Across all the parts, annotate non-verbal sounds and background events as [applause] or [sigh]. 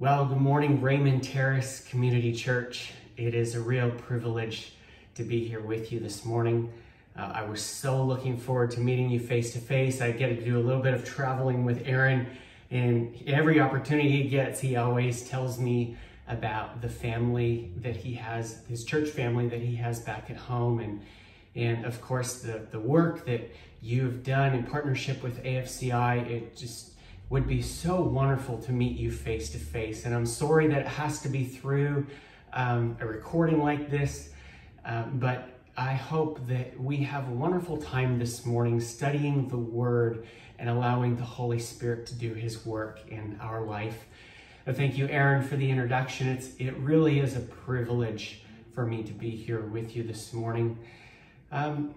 Well, good morning, Raymond Terrace Community Church. It is a real privilege to be here with you this morning. Uh, I was so looking forward to meeting you face to face. I get to do a little bit of traveling with Aaron, and every opportunity he gets, he always tells me about the family that he has, his church family that he has back at home, and and of course the the work that you've done in partnership with AFCI. It just would be so wonderful to meet you face to face. And I'm sorry that it has to be through um, a recording like this, uh, but I hope that we have a wonderful time this morning studying the Word and allowing the Holy Spirit to do His work in our life. Thank you, Aaron, for the introduction. It's, it really is a privilege for me to be here with you this morning. Um,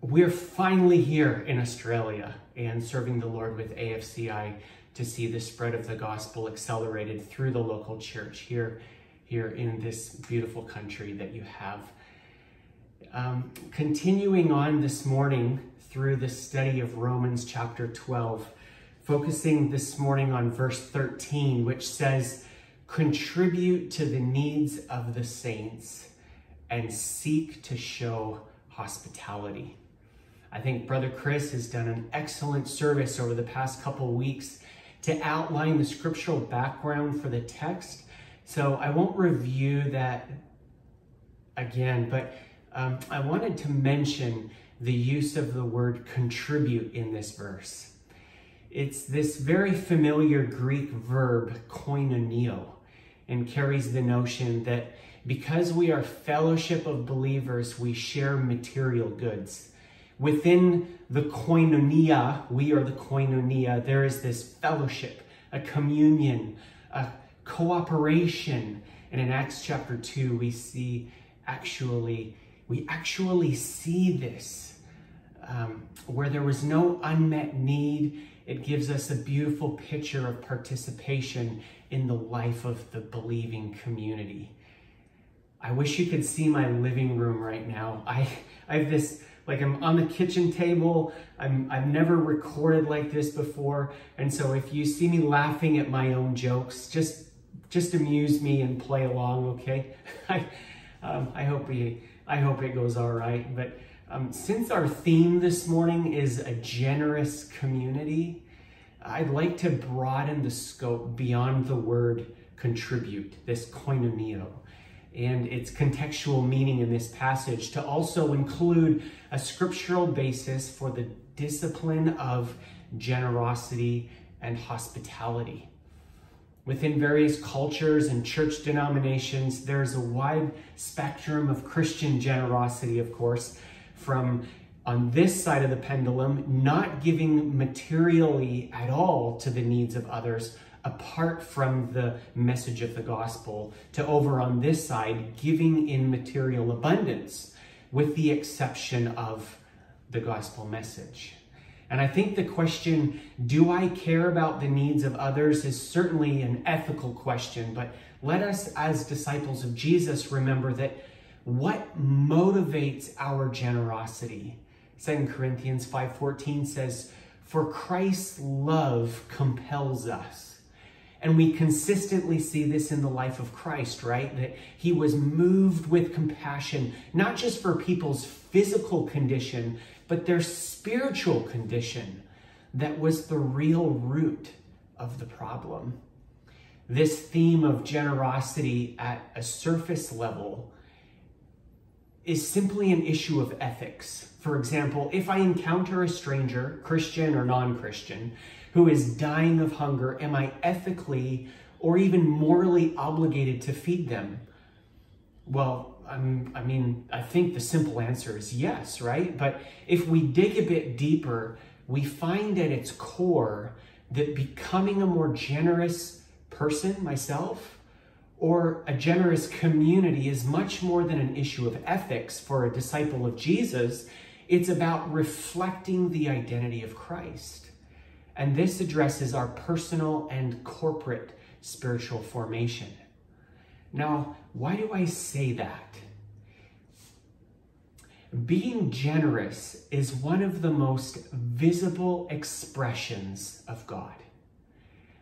we're finally here in Australia and serving the Lord with AFCI to see the spread of the gospel accelerated through the local church here, here in this beautiful country that you have. Um, continuing on this morning through the study of Romans chapter 12, focusing this morning on verse 13, which says, Contribute to the needs of the saints and seek to show hospitality. I think Brother Chris has done an excellent service over the past couple weeks to outline the scriptural background for the text. So I won't review that again, but um, I wanted to mention the use of the word contribute in this verse. It's this very familiar Greek verb, koinoneo, and carries the notion that because we are fellowship of believers, we share material goods. Within the koinonia, we are the koinonia, there is this fellowship, a communion, a cooperation. And in Acts chapter 2, we see actually, we actually see this um, where there was no unmet need. It gives us a beautiful picture of participation in the life of the believing community. I wish you could see my living room right now. I, I have this like I'm on the kitchen table. I'm, I've never recorded like this before. And so if you see me laughing at my own jokes, just, just amuse me and play along, okay? [laughs] I, um, I hope we, I hope it goes all right. But um, since our theme this morning is a generous community, I'd like to broaden the scope beyond the word contribute, this koinoneo and its contextual meaning in this passage to also include a scriptural basis for the discipline of generosity and hospitality. Within various cultures and church denominations, there's a wide spectrum of Christian generosity, of course, from on this side of the pendulum, not giving materially at all to the needs of others, apart from the message of the gospel to over on this side, giving in material abundance, with the exception of the gospel message. And I think the question, do I care about the needs of others, is certainly an ethical question, but let us, as disciples of Jesus, remember that what motivates our generosity? 2 Corinthians 5.14 says, For Christ's love compels us and we consistently see this in the life of Christ, right? That he was moved with compassion, not just for people's physical condition, but their spiritual condition that was the real root of the problem. This theme of generosity at a surface level is simply an issue of ethics. For example, if I encounter a stranger, Christian or non Christian, who is dying of hunger, am I ethically or even morally obligated to feed them? Well, I'm, I mean, I think the simple answer is yes, right? But if we dig a bit deeper, we find at its core that becoming a more generous person, myself, or a generous community is much more than an issue of ethics for a disciple of Jesus. It's about reflecting the identity of Christ. And this addresses our personal and corporate spiritual formation. Now, why do I say that? Being generous is one of the most visible expressions of God.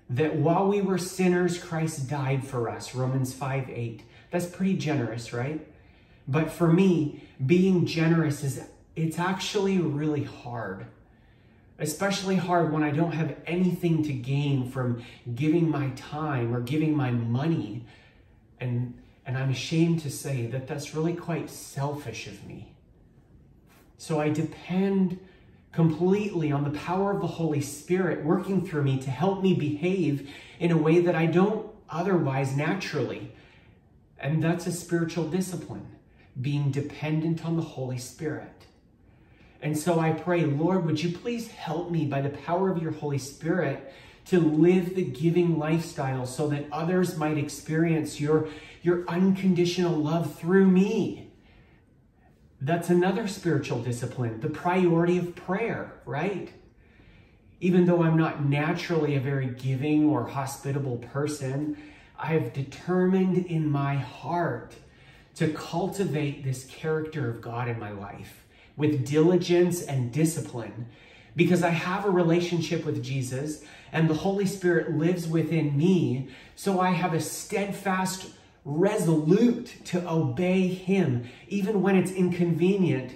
that while we were sinners, Christ died for us. Romans 5 8. That's pretty generous, right? But for me, being generous is it's actually really hard. Especially hard when I don't have anything to gain from giving my time or giving my money. And, and I'm ashamed to say that that's really quite selfish of me. So I depend completely on the power of the Holy Spirit working through me to help me behave in a way that I don't otherwise naturally. And that's a spiritual discipline, being dependent on the Holy Spirit. And so I pray, Lord, would you please help me by the power of your Holy Spirit to live the giving lifestyle so that others might experience your, your unconditional love through me. That's another spiritual discipline, the priority of prayer, right? Even though I'm not naturally a very giving or hospitable person, I have determined in my heart to cultivate this character of God in my life with diligence and discipline because I have a relationship with Jesus and the Holy Spirit lives within me. So I have a steadfast resolute to obey Him, even when it's inconvenient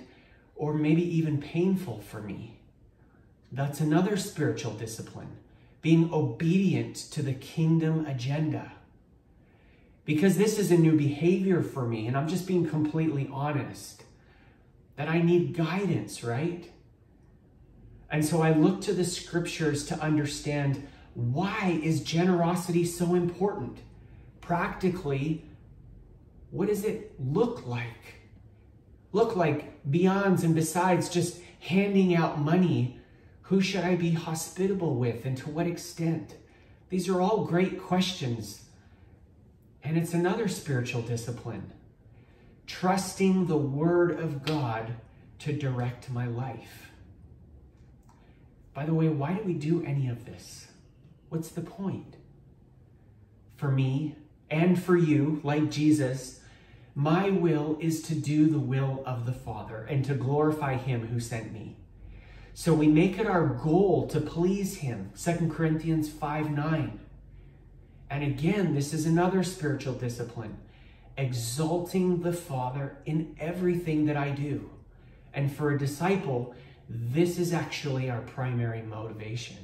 or maybe even painful for me. That's another spiritual discipline, being obedient to the kingdom agenda. Because this is a new behavior for me, and I'm just being completely honest, that I need guidance, right? And so I look to the scriptures to understand why is generosity so important? practically, what does it look like? Look like beyonds and besides just handing out money, who should I be hospitable with and to what extent? These are all great questions. And it's another spiritual discipline trusting the Word of God to direct my life. By the way, why do we do any of this? What's the point? For me, and for you, like Jesus, my will is to do the will of the Father and to glorify him who sent me. So we make it our goal to please him. 2 Corinthians 5 9. And again, this is another spiritual discipline exalting the Father in everything that I do. And for a disciple, this is actually our primary motivation.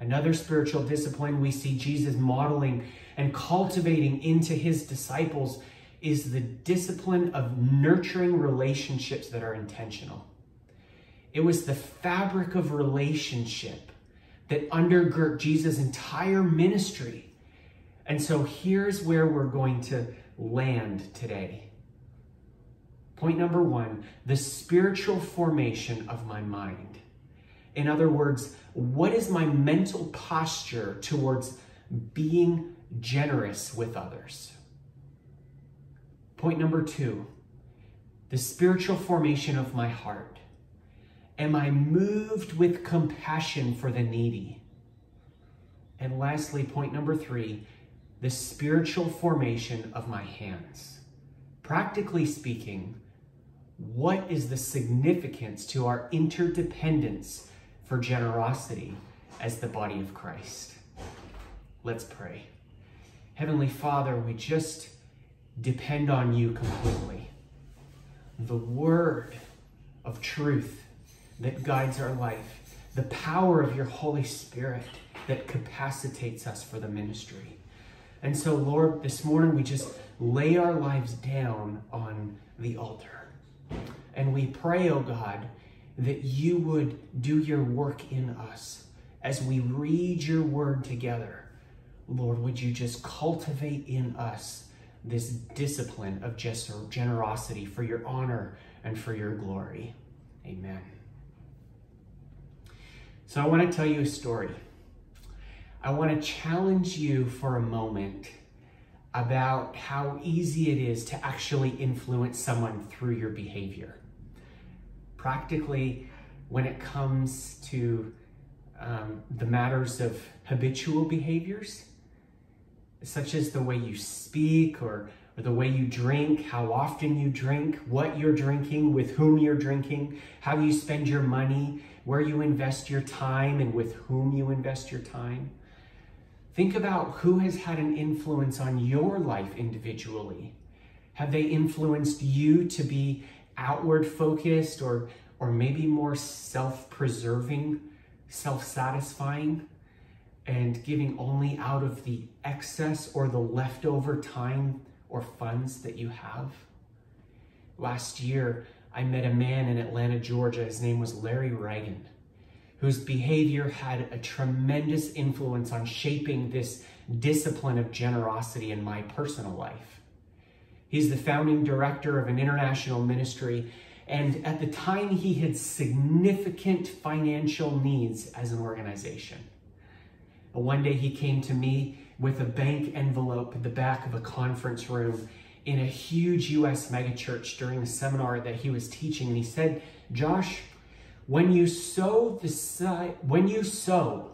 Another spiritual discipline we see Jesus modeling and cultivating into his disciples is the discipline of nurturing relationships that are intentional. It was the fabric of relationship that undergirt Jesus' entire ministry. And so here's where we're going to land today. Point number one the spiritual formation of my mind. In other words, what is my mental posture towards being generous with others? Point number two, the spiritual formation of my heart. Am I moved with compassion for the needy? And lastly, point number three, the spiritual formation of my hands. Practically speaking, what is the significance to our interdependence for generosity as the body of Christ. Let's pray. Heavenly Father, we just depend on you completely. The word of truth that guides our life, the power of your Holy Spirit that capacitates us for the ministry. And so, Lord, this morning we just lay our lives down on the altar. And we pray, oh God, that you would do your work in us as we read your word together. Lord, would you just cultivate in us this discipline of just generosity for your honor and for your glory. Amen. So I want to tell you a story. I want to challenge you for a moment about how easy it is to actually influence someone through your behavior practically when it comes to um, the matters of habitual behaviors, such as the way you speak or, or the way you drink, how often you drink, what you're drinking, with whom you're drinking, how you spend your money, where you invest your time and with whom you invest your time. Think about who has had an influence on your life individually. Have they influenced you to be outward focused or, or maybe more self preserving, self satisfying, and giving only out of the excess or the leftover time or funds that you have? Last year, I met a man in Atlanta, Georgia. His name was Larry Reagan, whose behavior had a tremendous influence on shaping this discipline of generosity in my personal life. He's the founding director of an international ministry, and at the time, he had significant financial needs as an organization. One day, he came to me with a bank envelope at the back of a conference room in a huge US megachurch during a seminar that he was teaching. And he said, Josh, when you sow the si- when you sow,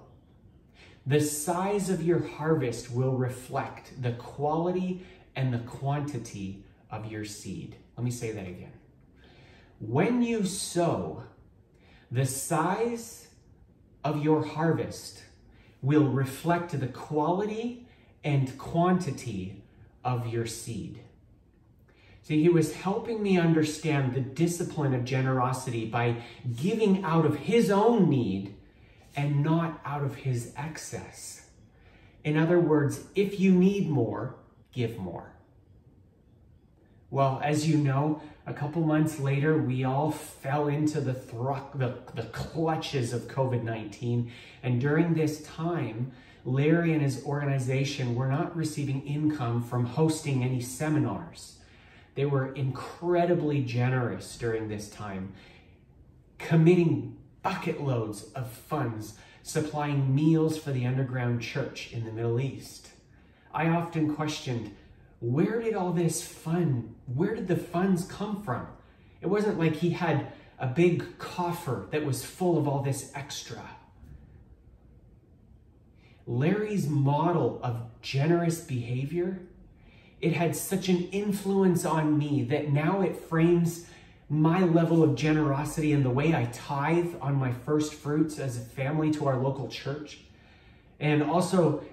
the size of your harvest will reflect the quality and the quantity of your seed. Let me say that again. When you sow, the size of your harvest will reflect the quality and quantity of your seed. See, he was helping me understand the discipline of generosity by giving out of his own need and not out of his excess. In other words, if you need more, give more. Well, as you know, a couple months later, we all fell into the, the, the clutches of COVID 19. And during this time, Larry and his organization were not receiving income from hosting any seminars. They were incredibly generous during this time, committing bucket loads of funds, supplying meals for the underground church in the Middle East. I often questioned, where did all this fun, where did the funds come from? It wasn't like he had a big coffer that was full of all this extra. Larry's model of generous behavior it had such an influence on me that now it frames my level of generosity and the way I tithe on my first fruits as a family to our local church. And also,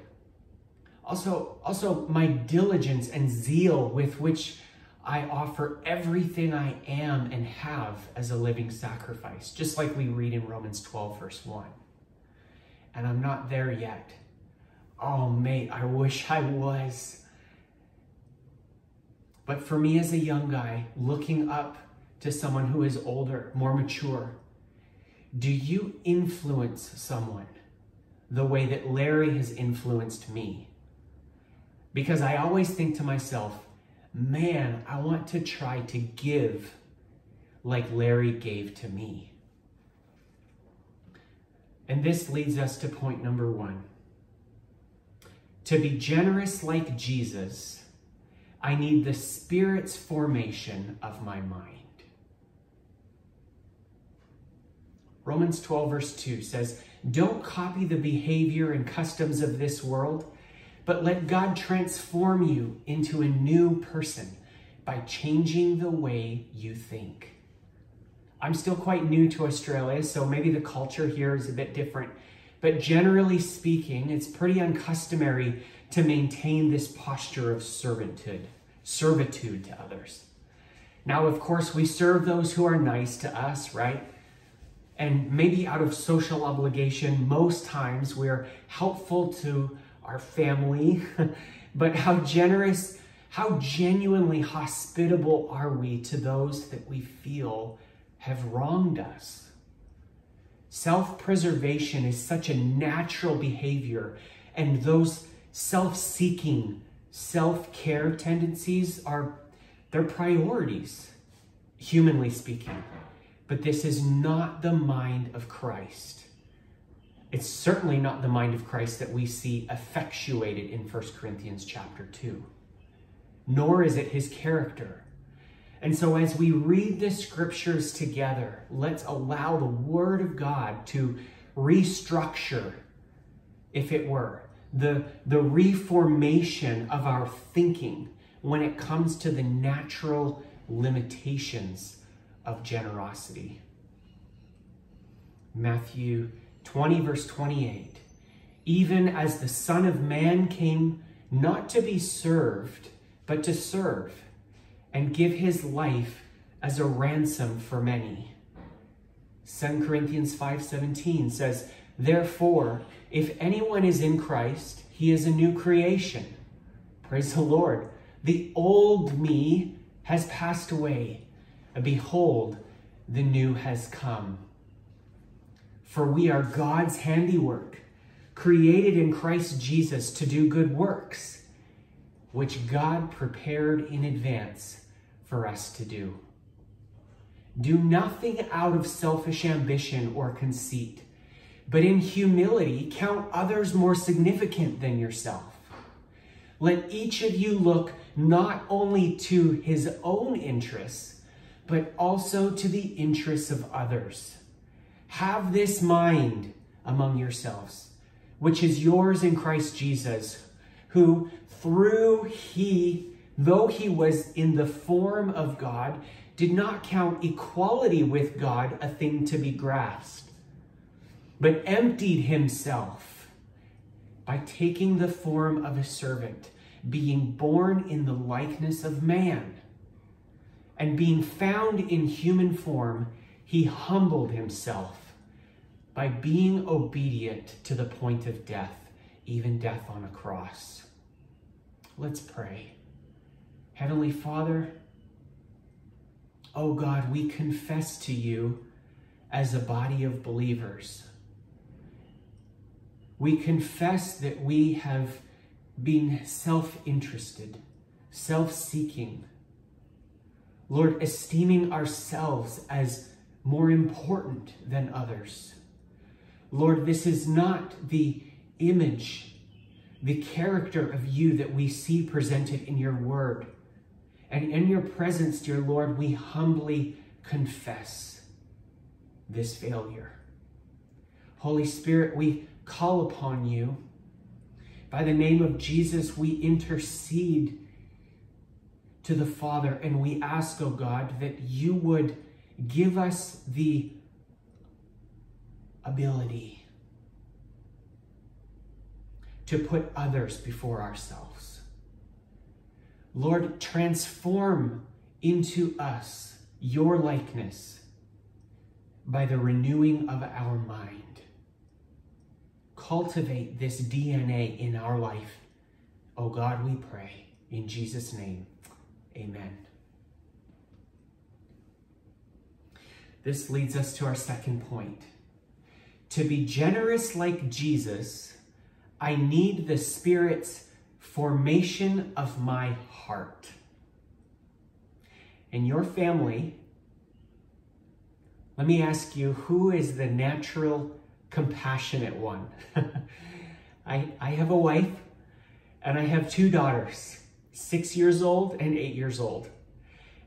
also, also my diligence and zeal with which I offer everything I am and have as a living sacrifice, just like we read in Romans 12, verse 1. And I'm not there yet. Oh, mate, I wish I was. But for me as a young guy, looking up to someone who is older, more mature, do you influence someone the way that Larry has influenced me? Because I always think to myself, man, I want to try to give like Larry gave to me. And this leads us to point number one. To be generous like Jesus I need the Spirit's formation of my mind. Romans 12, verse 2 says, Don't copy the behavior and customs of this world, but let God transform you into a new person by changing the way you think. I'm still quite new to Australia, so maybe the culture here is a bit different. But generally speaking, it's pretty uncustomary to maintain this posture of servanthood, servitude to others. Now, of course, we serve those who are nice to us, right? And maybe out of social obligation, most times we're helpful to our family, [laughs] but how generous, how genuinely hospitable are we to those that we feel have wronged us? Self preservation is such a natural behavior, and those self seeking, self care tendencies are their priorities, humanly speaking. But this is not the mind of Christ. It's certainly not the mind of Christ that we see effectuated in 1 Corinthians chapter 2. Nor is it his character. And so, as we read the scriptures together, let's allow the Word of God to restructure, if it were, the, the reformation of our thinking when it comes to the natural limitations of generosity. Matthew 20, verse 28. Even as the Son of Man came not to be served, but to serve and give his life as a ransom for many. 2 Corinthians 5:17 says, "Therefore, if anyone is in Christ, he is a new creation." Praise the Lord. The old me has passed away, and behold, the new has come. For we are God's handiwork, created in Christ Jesus to do good works, which God prepared in advance for us to do. Do nothing out of selfish ambition or conceit, but in humility count others more significant than yourself. Let each of you look not only to his own interests, but also to the interests of others. Have this mind among yourselves, which is yours in Christ Jesus, who through he, though he was in the form of God, did not count equality with God a thing to be grasped, but emptied himself by taking the form of a servant, being born in the likeness of man. And being found in human form, he humbled himself by being obedient to the point of death, even death on a cross. Let's pray. Heavenly Father, oh God, we confess to you as a body of believers. We confess that we have been self interested, self seeking. Lord, esteeming ourselves as more important than others. Lord, this is not the image, the character of you that we see presented in your word. And in your presence, dear Lord, we humbly confess this failure. Holy Spirit, we call upon you. By the name of Jesus, we intercede to the Father and we ask, oh God, that you would give us the ability to put others before ourselves. Lord, transform into us your likeness by the renewing of our mind. Cultivate this DNA in our life. Oh God, we pray. In Jesus' name, amen. This leads us to our second point. To be generous like Jesus, I need the Spirit's formation of my heart. In your family, let me ask you who is the natural compassionate one? [laughs] I, I have a wife and I have two daughters, six years old and eight years old.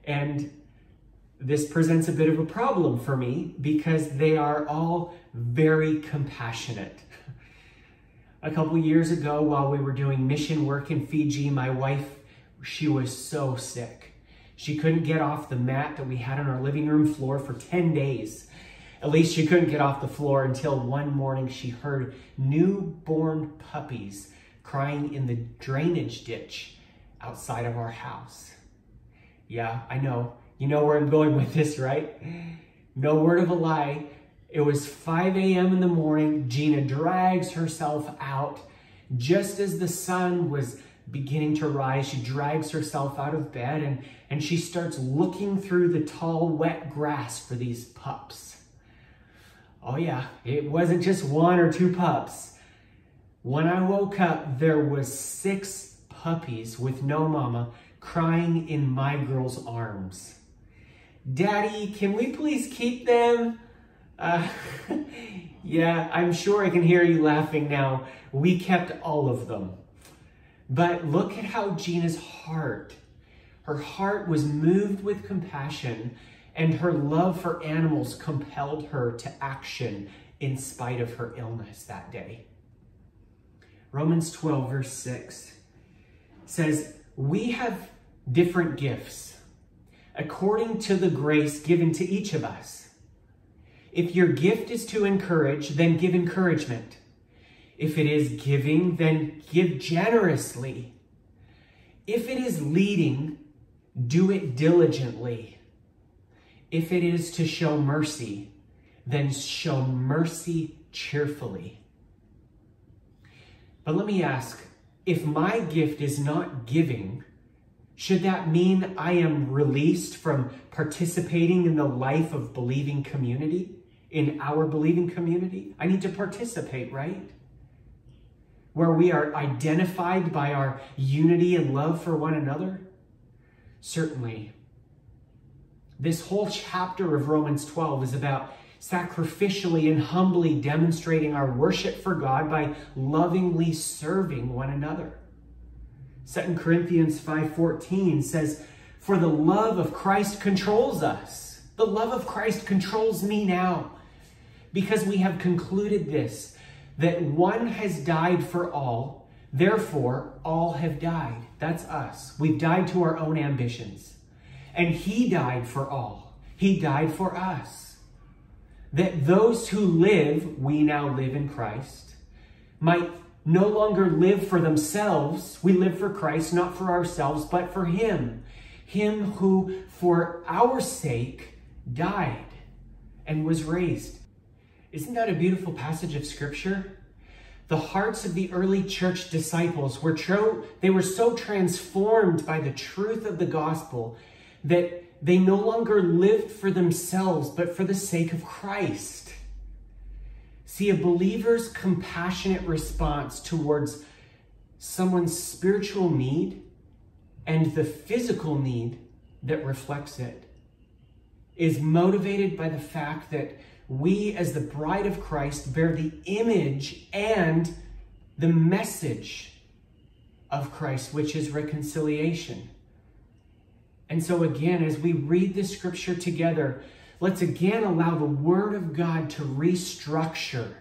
And this presents a bit of a problem for me because they are all very compassionate. [laughs] A couple years ago, while we were doing mission work in Fiji, my wife, she was so sick. She couldn't get off the mat that we had on our living room floor for 10 days. At least she couldn't get off the floor until one morning she heard newborn puppies crying in the drainage ditch outside of our house. Yeah, I know. You know where I'm going with this, right? No word of a lie. It was 5 a.m. in the morning. Gina drags herself out. Just as the sun was beginning to rise, she drags herself out of bed and, and she starts looking through the tall, wet grass for these pups. Oh yeah, it wasn't just one or two pups. When I woke up, there was six puppies with no mama crying in my girl's arms. Daddy, can we please keep them? Uh, [laughs] yeah, I'm sure I can hear you laughing now. We kept all of them. But look at how Gina's heart, her heart was moved with compassion and her love for animals compelled her to action in spite of her illness that day. Romans 12, verse 6 says, We have different gifts according to the grace given to each of us. If your gift is to encourage, then give encouragement. If it is giving, then give generously. If it is leading, do it diligently. If it is to show mercy, then show mercy cheerfully. But let me ask if my gift is not giving, should that mean I am released from participating in the life of believing community, in our believing community? I need to participate, right? Where we are identified by our unity and love for one another? Certainly. This whole chapter of Romans 12 is about sacrificially and humbly demonstrating our worship for God by lovingly serving one another. 2 Corinthians 5:14 says, "For the love of Christ controls us. The love of Christ controls me now, because we have concluded this, that one has died for all, therefore all have died." That's us. We've died to our own ambitions. And he died for all. He died for us that those who live, we now live in Christ, might no longer live for themselves. We live for Christ, not for ourselves, but for Him. Him who, for our sake, died and was raised. Isn't that a beautiful passage of Scripture? The hearts of the early church disciples were tro- they were so transformed by the truth of the gospel that they no longer lived for themselves, but for the sake of Christ. See, a believer's compassionate response towards someone's spiritual need and the physical need that reflects it is motivated by the fact that we, as the bride of Christ, bear the image and the message of Christ, which is reconciliation. And so, again, as we read the scripture together, let's again allow the Word of God to restructure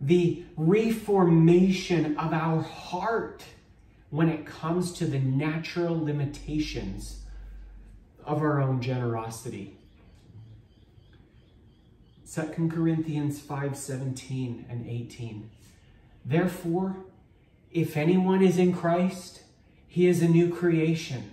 the reformation of our heart when it comes to the natural limitations of our own generosity. 2 Corinthians 5 17 and 18. Therefore, if anyone is in Christ, he is a new creation.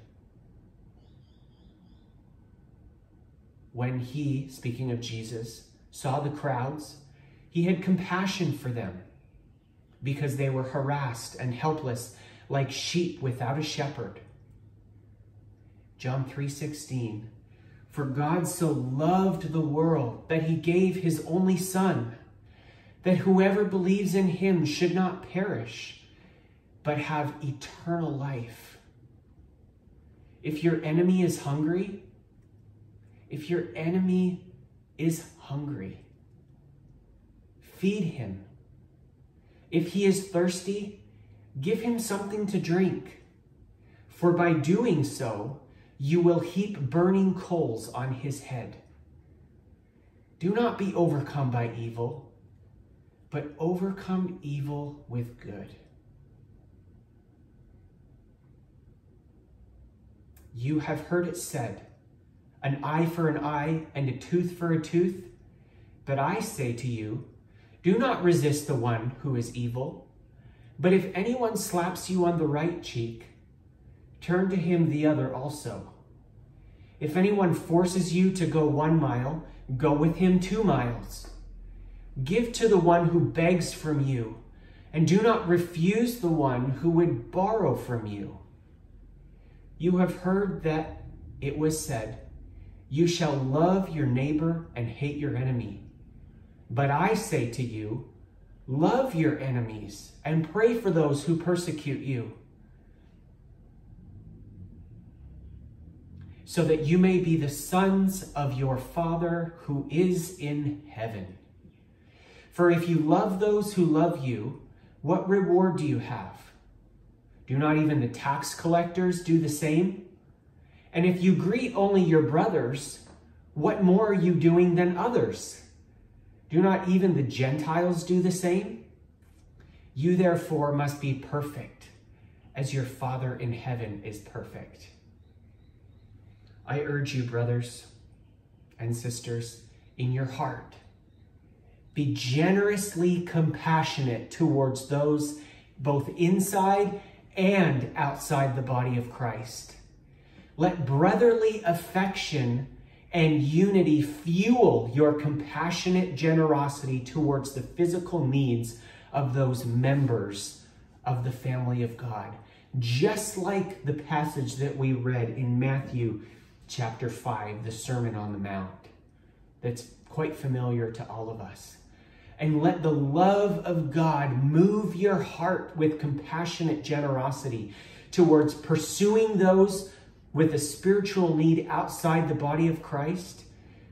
When he, speaking of Jesus, saw the crowds, he had compassion for them because they were harassed and helpless like sheep without a shepherd. John 3:16 For God so loved the world that he gave his only son that whoever believes in him should not perish but have eternal life. If your enemy is hungry, if your enemy is hungry, feed him. If he is thirsty, give him something to drink. For by doing so, you will heap burning coals on his head. Do not be overcome by evil, but overcome evil with good. You have heard it said, an eye for an eye and a tooth for a tooth? But I say to you, do not resist the one who is evil. But if anyone slaps you on the right cheek, turn to him the other also. If anyone forces you to go one mile, go with him two miles. Give to the one who begs from you, and do not refuse the one who would borrow from you. You have heard that it was said, you shall love your neighbor and hate your enemy. But I say to you, love your enemies and pray for those who persecute you. so that you may be the sons of your Father who is in heaven. For if you love those who love you, what reward do you have? Do not even the tax collectors do the same? And if you greet only your brothers, what more are you doing than others? Do not even the Gentiles do the same? You therefore must be perfect, as your Father in heaven is perfect. I urge you, brothers and sisters, in your heart, be generously compassionate towards those both inside and outside the body of Christ. Let brotherly affection and unity fuel your compassionate generosity towards the physical needs of those members of the family of God. Just like the passage that we read in Matthew chapter 5, the Sermon on the Mount, that's quite familiar to all of us. And let the love of God move your heart with compassionate generosity towards pursuing those with a spiritual need outside the body of Christ,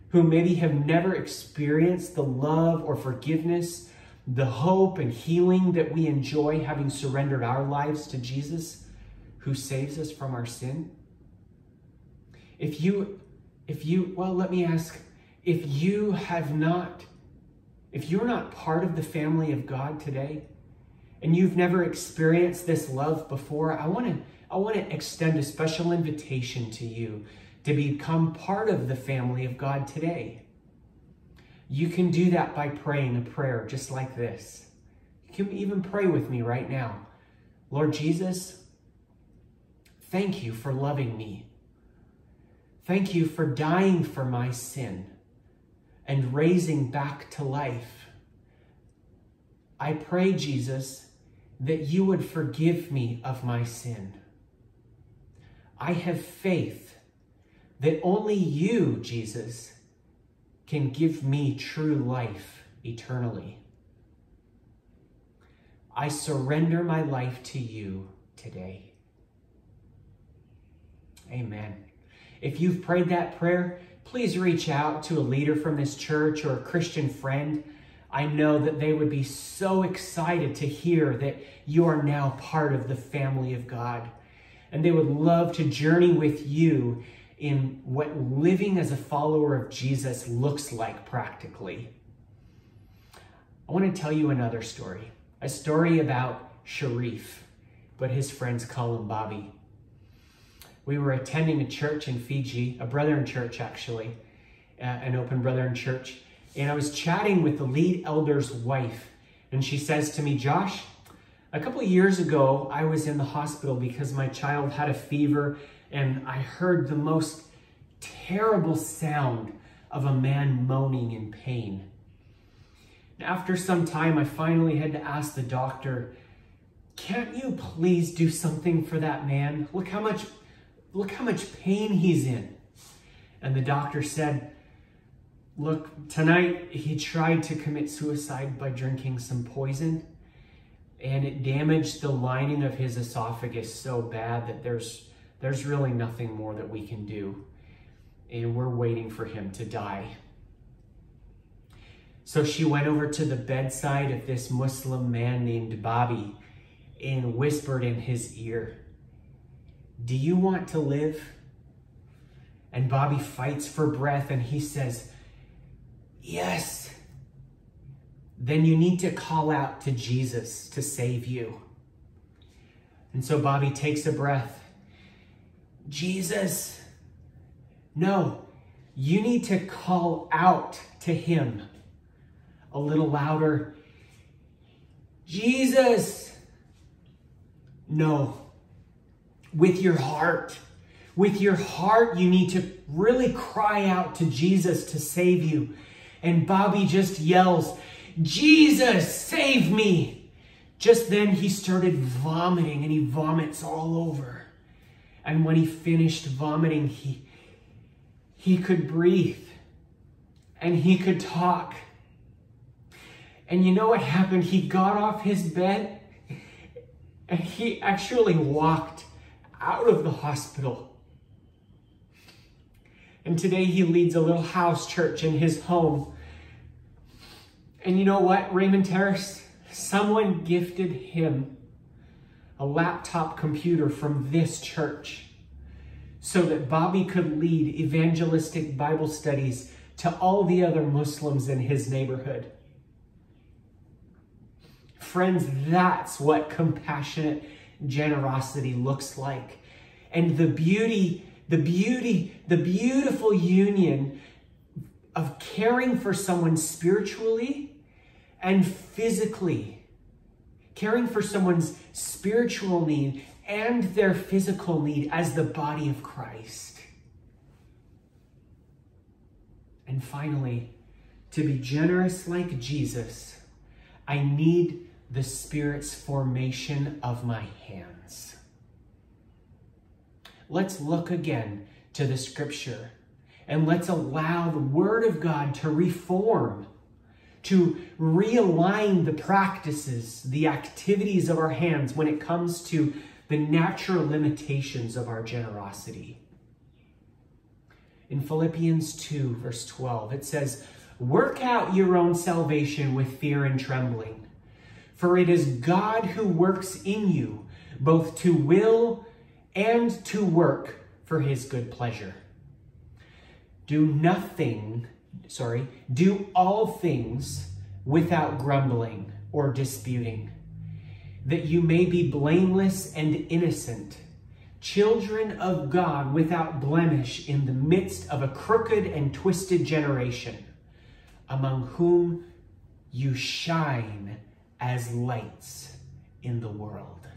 who maybe have never experienced the love or forgiveness, the hope and healing that we enjoy having surrendered our lives to Jesus, who saves us from our sin? If you, if you, well, let me ask, if you have not, if you're not part of the family of God today, and you've never experienced this love before, I want to I want to extend a special invitation to you to become part of the family of God today. You can do that by praying a prayer just like this. You can even pray with me right now. Lord Jesus, thank you for loving me. Thank you for dying for my sin and raising back to life. I pray, Jesus, that you would forgive me of my sin. I have faith that only you, Jesus, can give me true life eternally. I surrender my life to you today. Amen. If you've prayed that prayer, please reach out to a leader from this church or a Christian friend. I know that they would be so excited to hear that you are now part of the family of God and they would love to journey with you in what living as a follower of Jesus looks like practically. I want to tell you another story, a story about Sharif, but his friends call him Bobby. We were attending a church in Fiji, a Brethren church actually, uh, an open Brethren church, and I was chatting with the lead elder's wife, and she says to me, Josh, a couple years ago, I was in the hospital because my child had a fever and I heard the most terrible sound of a man moaning in pain. After some time, I finally had to ask the doctor, can't you please do something for that man? Look how much, look how much pain he's in. And the doctor said, look, tonight he tried to commit suicide by drinking some poison and it damaged the lining of his esophagus so bad that there's there's really nothing more that we can do. And we're waiting for him to die. So she went over to the bedside of this muslim man named bobby and whispered in his ear do you want to live? And bobby fights for breath and he says yes then you need to call out to Jesus to save you. And so Bobby takes a breath. Jesus, no, you need to call out to him a little louder. Jesus, no, with your heart. With your heart, you need to really cry out to Jesus to save you. And Bobby just yells, Jesus, save me. Just then he started vomiting and he vomits all over. And when he finished vomiting, he, he could breathe and he could talk. And you know what happened? He got off his bed and he actually walked out of the hospital. And today he leads a little house church in his home. And you know what, Raymond Terrace? Someone gifted him a laptop computer from this church so that Bobby could lead evangelistic Bible studies to all the other Muslims in his neighborhood. Friends, that's what compassionate generosity looks like. And the beauty, the beauty, the beautiful union of caring for someone spiritually and physically, caring for someone's spiritual need and their physical need as the body of Christ. And finally, to be generous like Jesus, I need the Spirit's formation of my hands. Let's look again to the scripture and let's allow the Word of God to reform, to realign the practices, the activities of our hands when it comes to the natural limitations of our generosity. In Philippians 2, verse 12, it says, Work out your own salvation with fear and trembling, for it is God who works in you, both to will and to work for his good pleasure. Do nothing, sorry, do all things without grumbling or disputing that you may be blameless and innocent, children of God without blemish in the midst of a crooked and twisted generation, among whom you shine as lights in the world.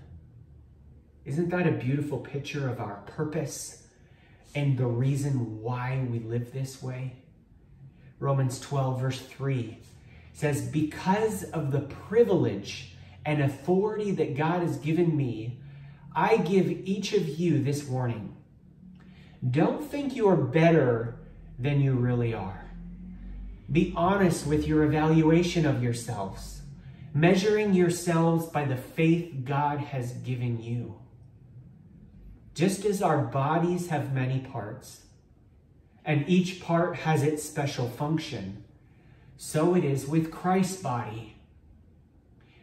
Isn't that a beautiful picture of our purpose and the reason why we live this way? Romans 12, verse 3 says, Because of the privilege and authority that God has given me, I give each of you this warning. Don't think you are better than you really are. Be honest with your evaluation of yourselves, measuring yourselves by the faith God has given you. Just as our bodies have many parts, and each part has its special function, so it is with Christ's body.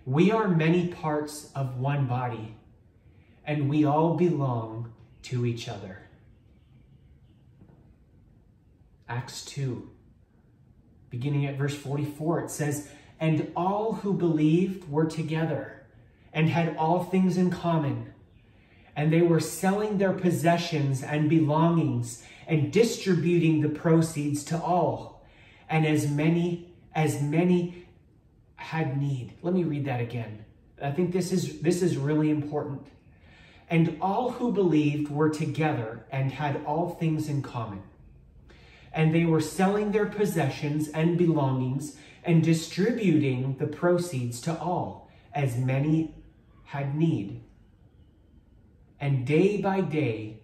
We are many parts of one body, and we all belong to each other. Acts 2, beginning at verse 44, it says, And all who believed were together and had all things in common. And they were selling their possessions and belongings and distributing the proceeds to all. And as many as many had need. Let me read that again. I think this is this is really important. And all who believed were together and had all things in common. And they were selling their possessions and belongings and distributing the proceeds to all, as many had need. And day by day,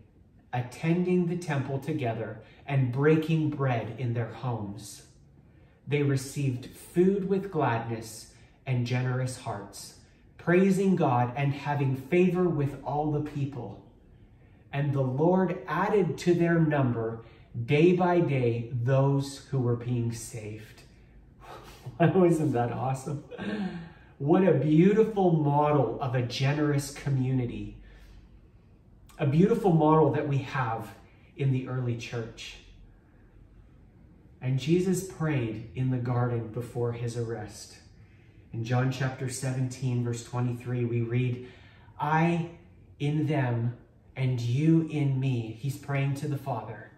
attending the temple together and breaking bread in their homes they received food with gladness and generous hearts, praising God and having favor with all the people. And the Lord added to their number day by day those who were being saved. [laughs] Isn't that awesome? What a beautiful model of a generous community. A beautiful model that we have in the early church. And Jesus prayed in the garden before his arrest. In John chapter 17, verse 23, we read, I in them and you in me. He's praying to the Father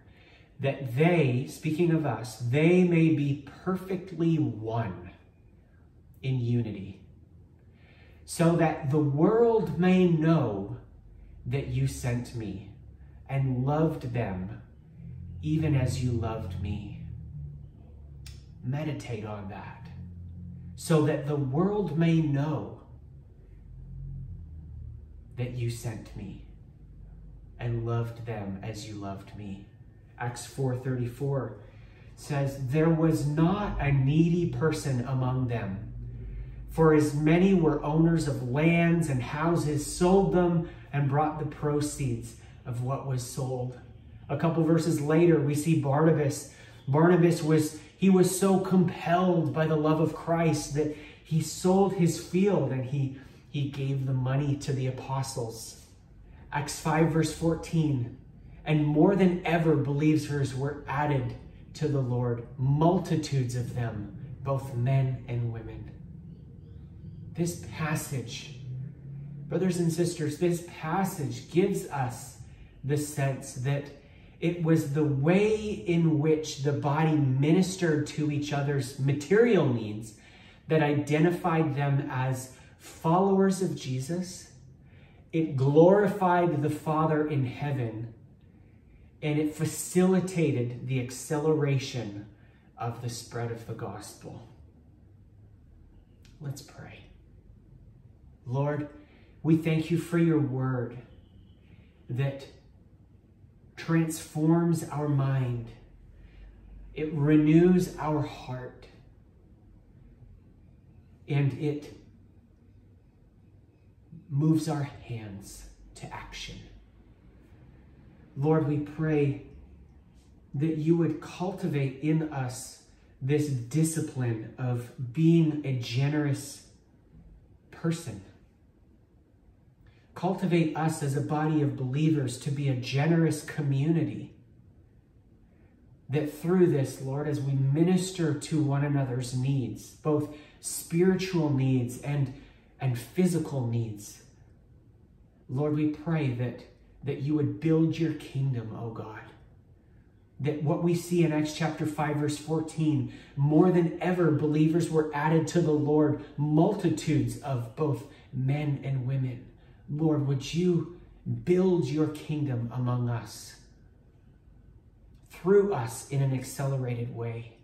that they, speaking of us, they may be perfectly one in unity, so that the world may know that you sent me and loved them even as you loved me meditate on that so that the world may know that you sent me and loved them as you loved me. Acts 4:34 says there was not a needy person among them for as many were owners of lands and houses sold them and brought the proceeds of what was sold A couple verses later, we see Barnabas. Barnabas was, he was so compelled by the love of Christ that he sold his field and he, he gave the money to the apostles. Acts 5, verse 14. And more than ever, believers were added to the Lord, multitudes of them, both men and women. This passage, brothers and sisters, this passage gives us the sense that it was the way in which the body ministered to each other's material needs that identified them as followers of Jesus. It glorified the Father in heaven and it facilitated the acceleration of the spread of the gospel. Let's pray. Lord, we thank you for your word that transforms our mind, it renews our heart, and it moves our hands to action. Lord, we pray that you would cultivate in us this discipline of being a generous person. Cultivate us as a body of believers to be a generous community. That through this, Lord, as we minister to one another's needs, both spiritual needs and, and physical needs, Lord, we pray that that you would build your kingdom, oh God. That what we see in Acts chapter 5, verse 14, more than ever, believers were added to the Lord, multitudes of both men and women. Lord, would you build your kingdom among us, through us in an accelerated way?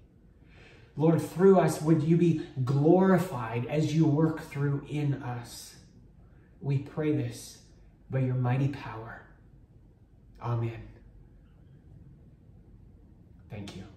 Lord, through us, would you be glorified as you work through in us? We pray this by your mighty power. Amen. Thank you.